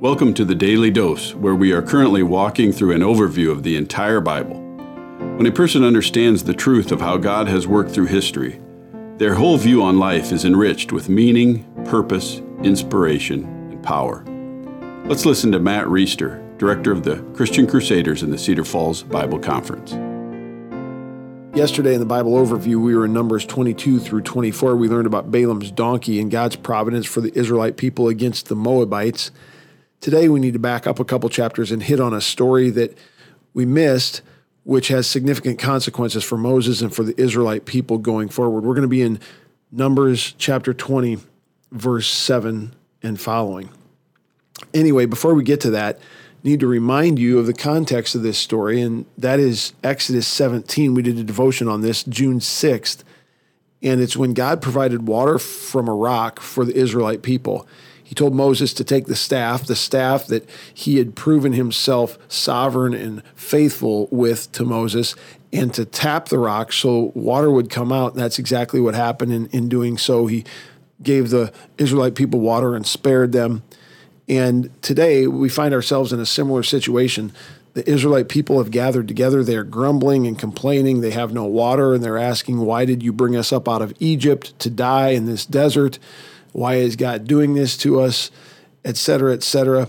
Welcome to the Daily Dose, where we are currently walking through an overview of the entire Bible. When a person understands the truth of how God has worked through history, their whole view on life is enriched with meaning, purpose, inspiration, and power. Let's listen to Matt Reisetter, director of the Christian Crusaders in the Cedar Falls Bible Conference. Yesterday in the Bible overview, we were in Numbers 22 through 24. We learned about Balaam's donkey and God's providence for the Israelite people against the Moabites. Today, we need to back up a couple chapters and hit on a story that we missed, which has significant consequences for Moses and for the Israelite people going forward. We're going to be in Numbers chapter 20, verse 7 and following. Anyway, before we get to that, need to remind you of the context of this story, and that is Exodus 17. We did a devotion on this June 6th, and it's when God provided water from a rock for the Israelite people. He told Moses to take the staff, the staff that he had proven himself sovereign and faithful with to Moses, and to tap the rock so water would come out. And that's exactly what happened. In, in doing so, he gave the Israelite people water and spared them. And today we find ourselves in a similar situation. The Israelite people have gathered together. They're grumbling and complaining. They have no water, and they're asking, Why did you bring us up out of Egypt to die in this desert? Why is God doing this to us? Etc., etc.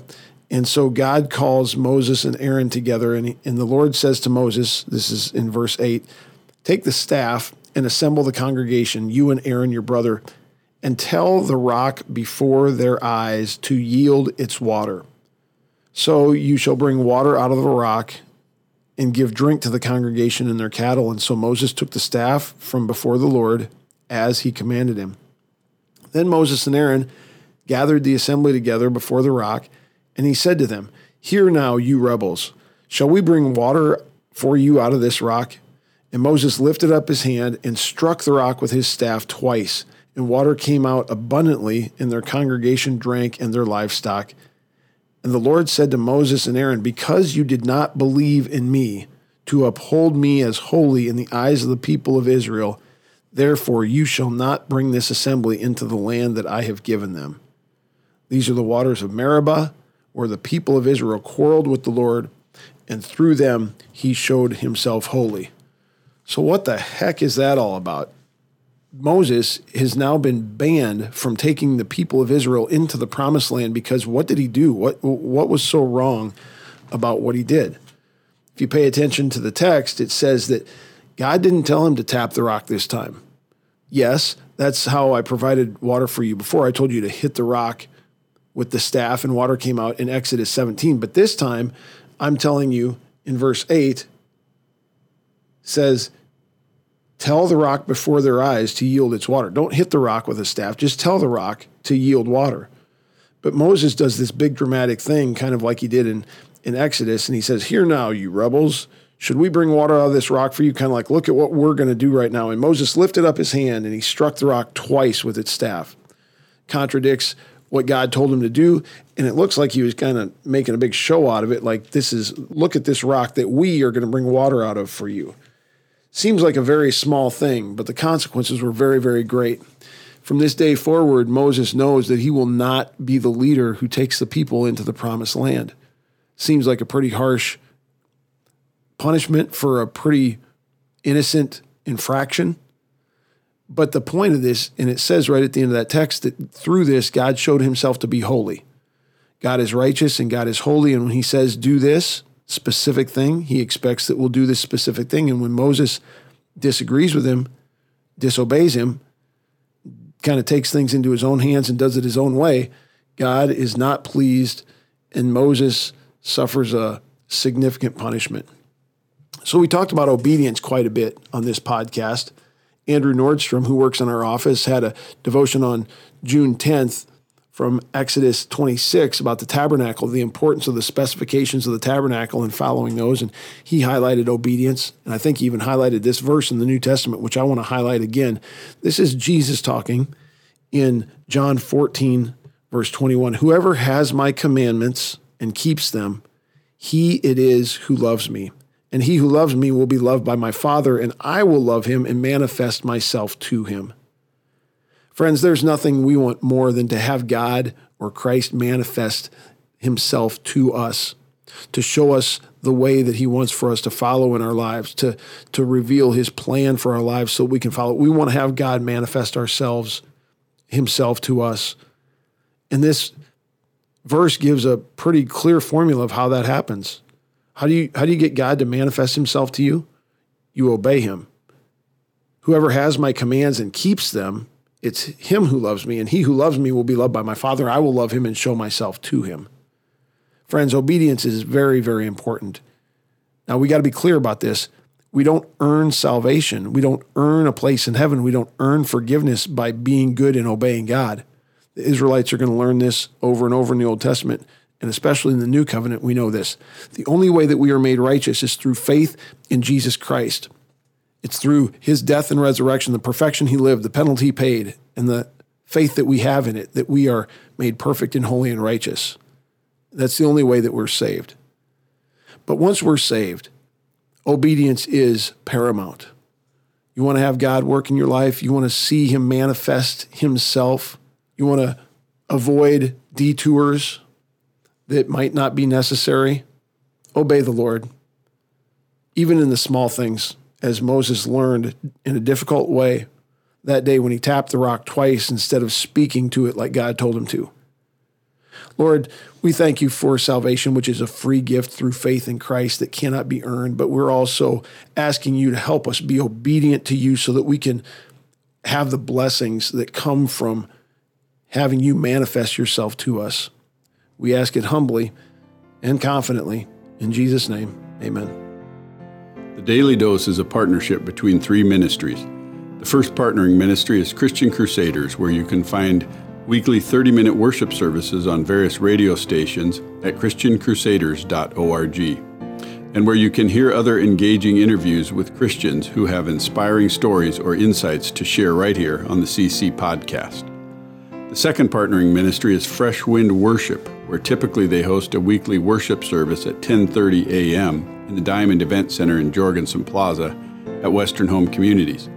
And so God calls Moses and Aaron together, and, he, and the Lord says to Moses, This is in verse 8 Take the staff and assemble the congregation, you and Aaron, your brother and tell the rock before their eyes to yield its water. So you shall bring water out of the rock and give drink to the congregation and their cattle. And so Moses took the staff from before the Lord as he commanded him. Then Moses and Aaron gathered the assembly together before the rock, and he said to them, Hear now, you rebels, shall we bring water for you out of this rock? And Moses lifted up his hand and struck the rock with his staff twice and water came out abundantly, and their congregation drank and their livestock. And the Lord said to Moses and Aaron, Because you did not believe in me to uphold me as holy in the eyes of the people of Israel, therefore you shall not bring this assembly into the land that I have given them. These are the waters of Meribah, where the people of Israel quarreled with the Lord, and through them he showed himself holy. So, what the heck is that all about? Moses has now been banned from taking the people of Israel into the promised land because what did he do? What what was so wrong about what he did? If you pay attention to the text, it says that God didn't tell him to tap the rock this time. Yes, that's how I provided water for you before. I told you to hit the rock with the staff and water came out in Exodus 17, but this time I'm telling you in verse 8 says Tell the rock before their eyes to yield its water. Don't hit the rock with a staff, just tell the rock to yield water. But Moses does this big dramatic thing, kind of like he did in, in Exodus, and he says, Hear now, you rebels, should we bring water out of this rock for you? Kind of like, look at what we're going to do right now. And Moses lifted up his hand and he struck the rock twice with its staff. Contradicts what God told him to do. And it looks like he was kind of making a big show out of it. Like, this is, look at this rock that we are going to bring water out of for you. Seems like a very small thing, but the consequences were very, very great. From this day forward, Moses knows that he will not be the leader who takes the people into the promised land. Seems like a pretty harsh punishment for a pretty innocent infraction. But the point of this, and it says right at the end of that text, that through this, God showed himself to be holy. God is righteous and God is holy. And when he says, do this, specific thing. He expects that we'll do this specific thing. And when Moses disagrees with him, disobeys him, kind of takes things into his own hands and does it his own way, God is not pleased, and Moses suffers a significant punishment. So, we talked about obedience quite a bit on this podcast. Andrew Nordstrom, who works in our office, had a devotion on June 10th from Exodus 26 about the tabernacle, the importance of the specifications of the tabernacle and following those. And he highlighted obedience. And I think he even highlighted this verse in the New Testament, which I want to highlight again. This is Jesus talking in John 14, verse 21. Whoever has my commandments and keeps them, he it is who loves me. And he who loves me will be loved by my Father, and I will love him and manifest myself to him. Friends, there's nothing we want more than to have God or Christ manifest himself to us, to show us the way that he wants for us to follow in our lives, to, to reveal his plan for our lives so we can follow. We want to have God manifest ourselves, himself to us. And this verse gives a pretty clear formula of how that happens. How do you how do you get God to manifest himself to you? You obey him. Whoever has my commands and keeps them, it's him who loves me, and he who loves me will be loved by my Father. I will love him and show myself to him. Friends, obedience is very, very important. Now, we got to be clear about this. We don't earn salvation. We don't earn a place in heaven. We don't earn forgiveness by being good and obeying God. The Israelites are going to learn this over and over in the Old Testament, and especially in the New Covenant, we know this. The only way that we are made righteous is through faith in Jesus Christ. It's through his death and resurrection, the perfection he lived, the penalty he paid, and the faith that we have in it that we are made perfect and holy and righteous. That's the only way that we're saved. But once we're saved, obedience is paramount. You want to have God work in your life, you want to see Him manifest Himself, you want to avoid detours that might not be necessary. Obey the Lord, even in the small things, as Moses learned in a difficult way that day when he tapped the rock twice instead of speaking to it like God told him to. Lord, we thank you for salvation, which is a free gift through faith in Christ that cannot be earned, but we're also asking you to help us be obedient to you so that we can have the blessings that come from having you manifest yourself to us. We ask it humbly and confidently. In Jesus' name, amen. The Daily Dose is a partnership between three ministries. The first partnering ministry is Christian Crusaders, where you can find weekly 30 minute worship services on various radio stations at ChristianCrusaders.org, and where you can hear other engaging interviews with Christians who have inspiring stories or insights to share right here on the CC podcast. The second partnering ministry is Fresh Wind Worship, where typically they host a weekly worship service at 10:30 a.m. in the Diamond Event Center in Jorgensen Plaza at Western Home Communities.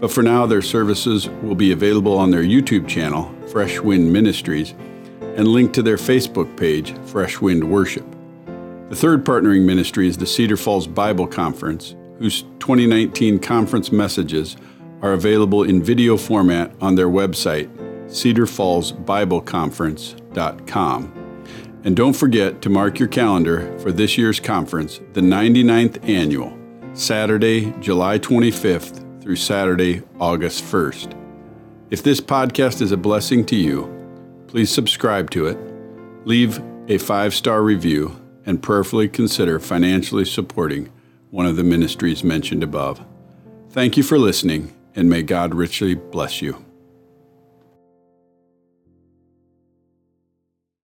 But for now, their services will be available on their YouTube channel, Fresh Wind Ministries, and linked to their Facebook page, Fresh Wind Worship. The third partnering ministry is the Cedar Falls Bible Conference, whose 2019 conference messages are available in video format on their website, cedarfallsbibleconference.com. And don't forget to mark your calendar for this year's conference, the 99th annual, Saturday, July 25th through Saturday, August 1st. If this podcast is a blessing to you, please subscribe to it, leave a five star review, and prayerfully consider financially supporting one of the ministries mentioned above. Thank you for listening, and may God richly bless you.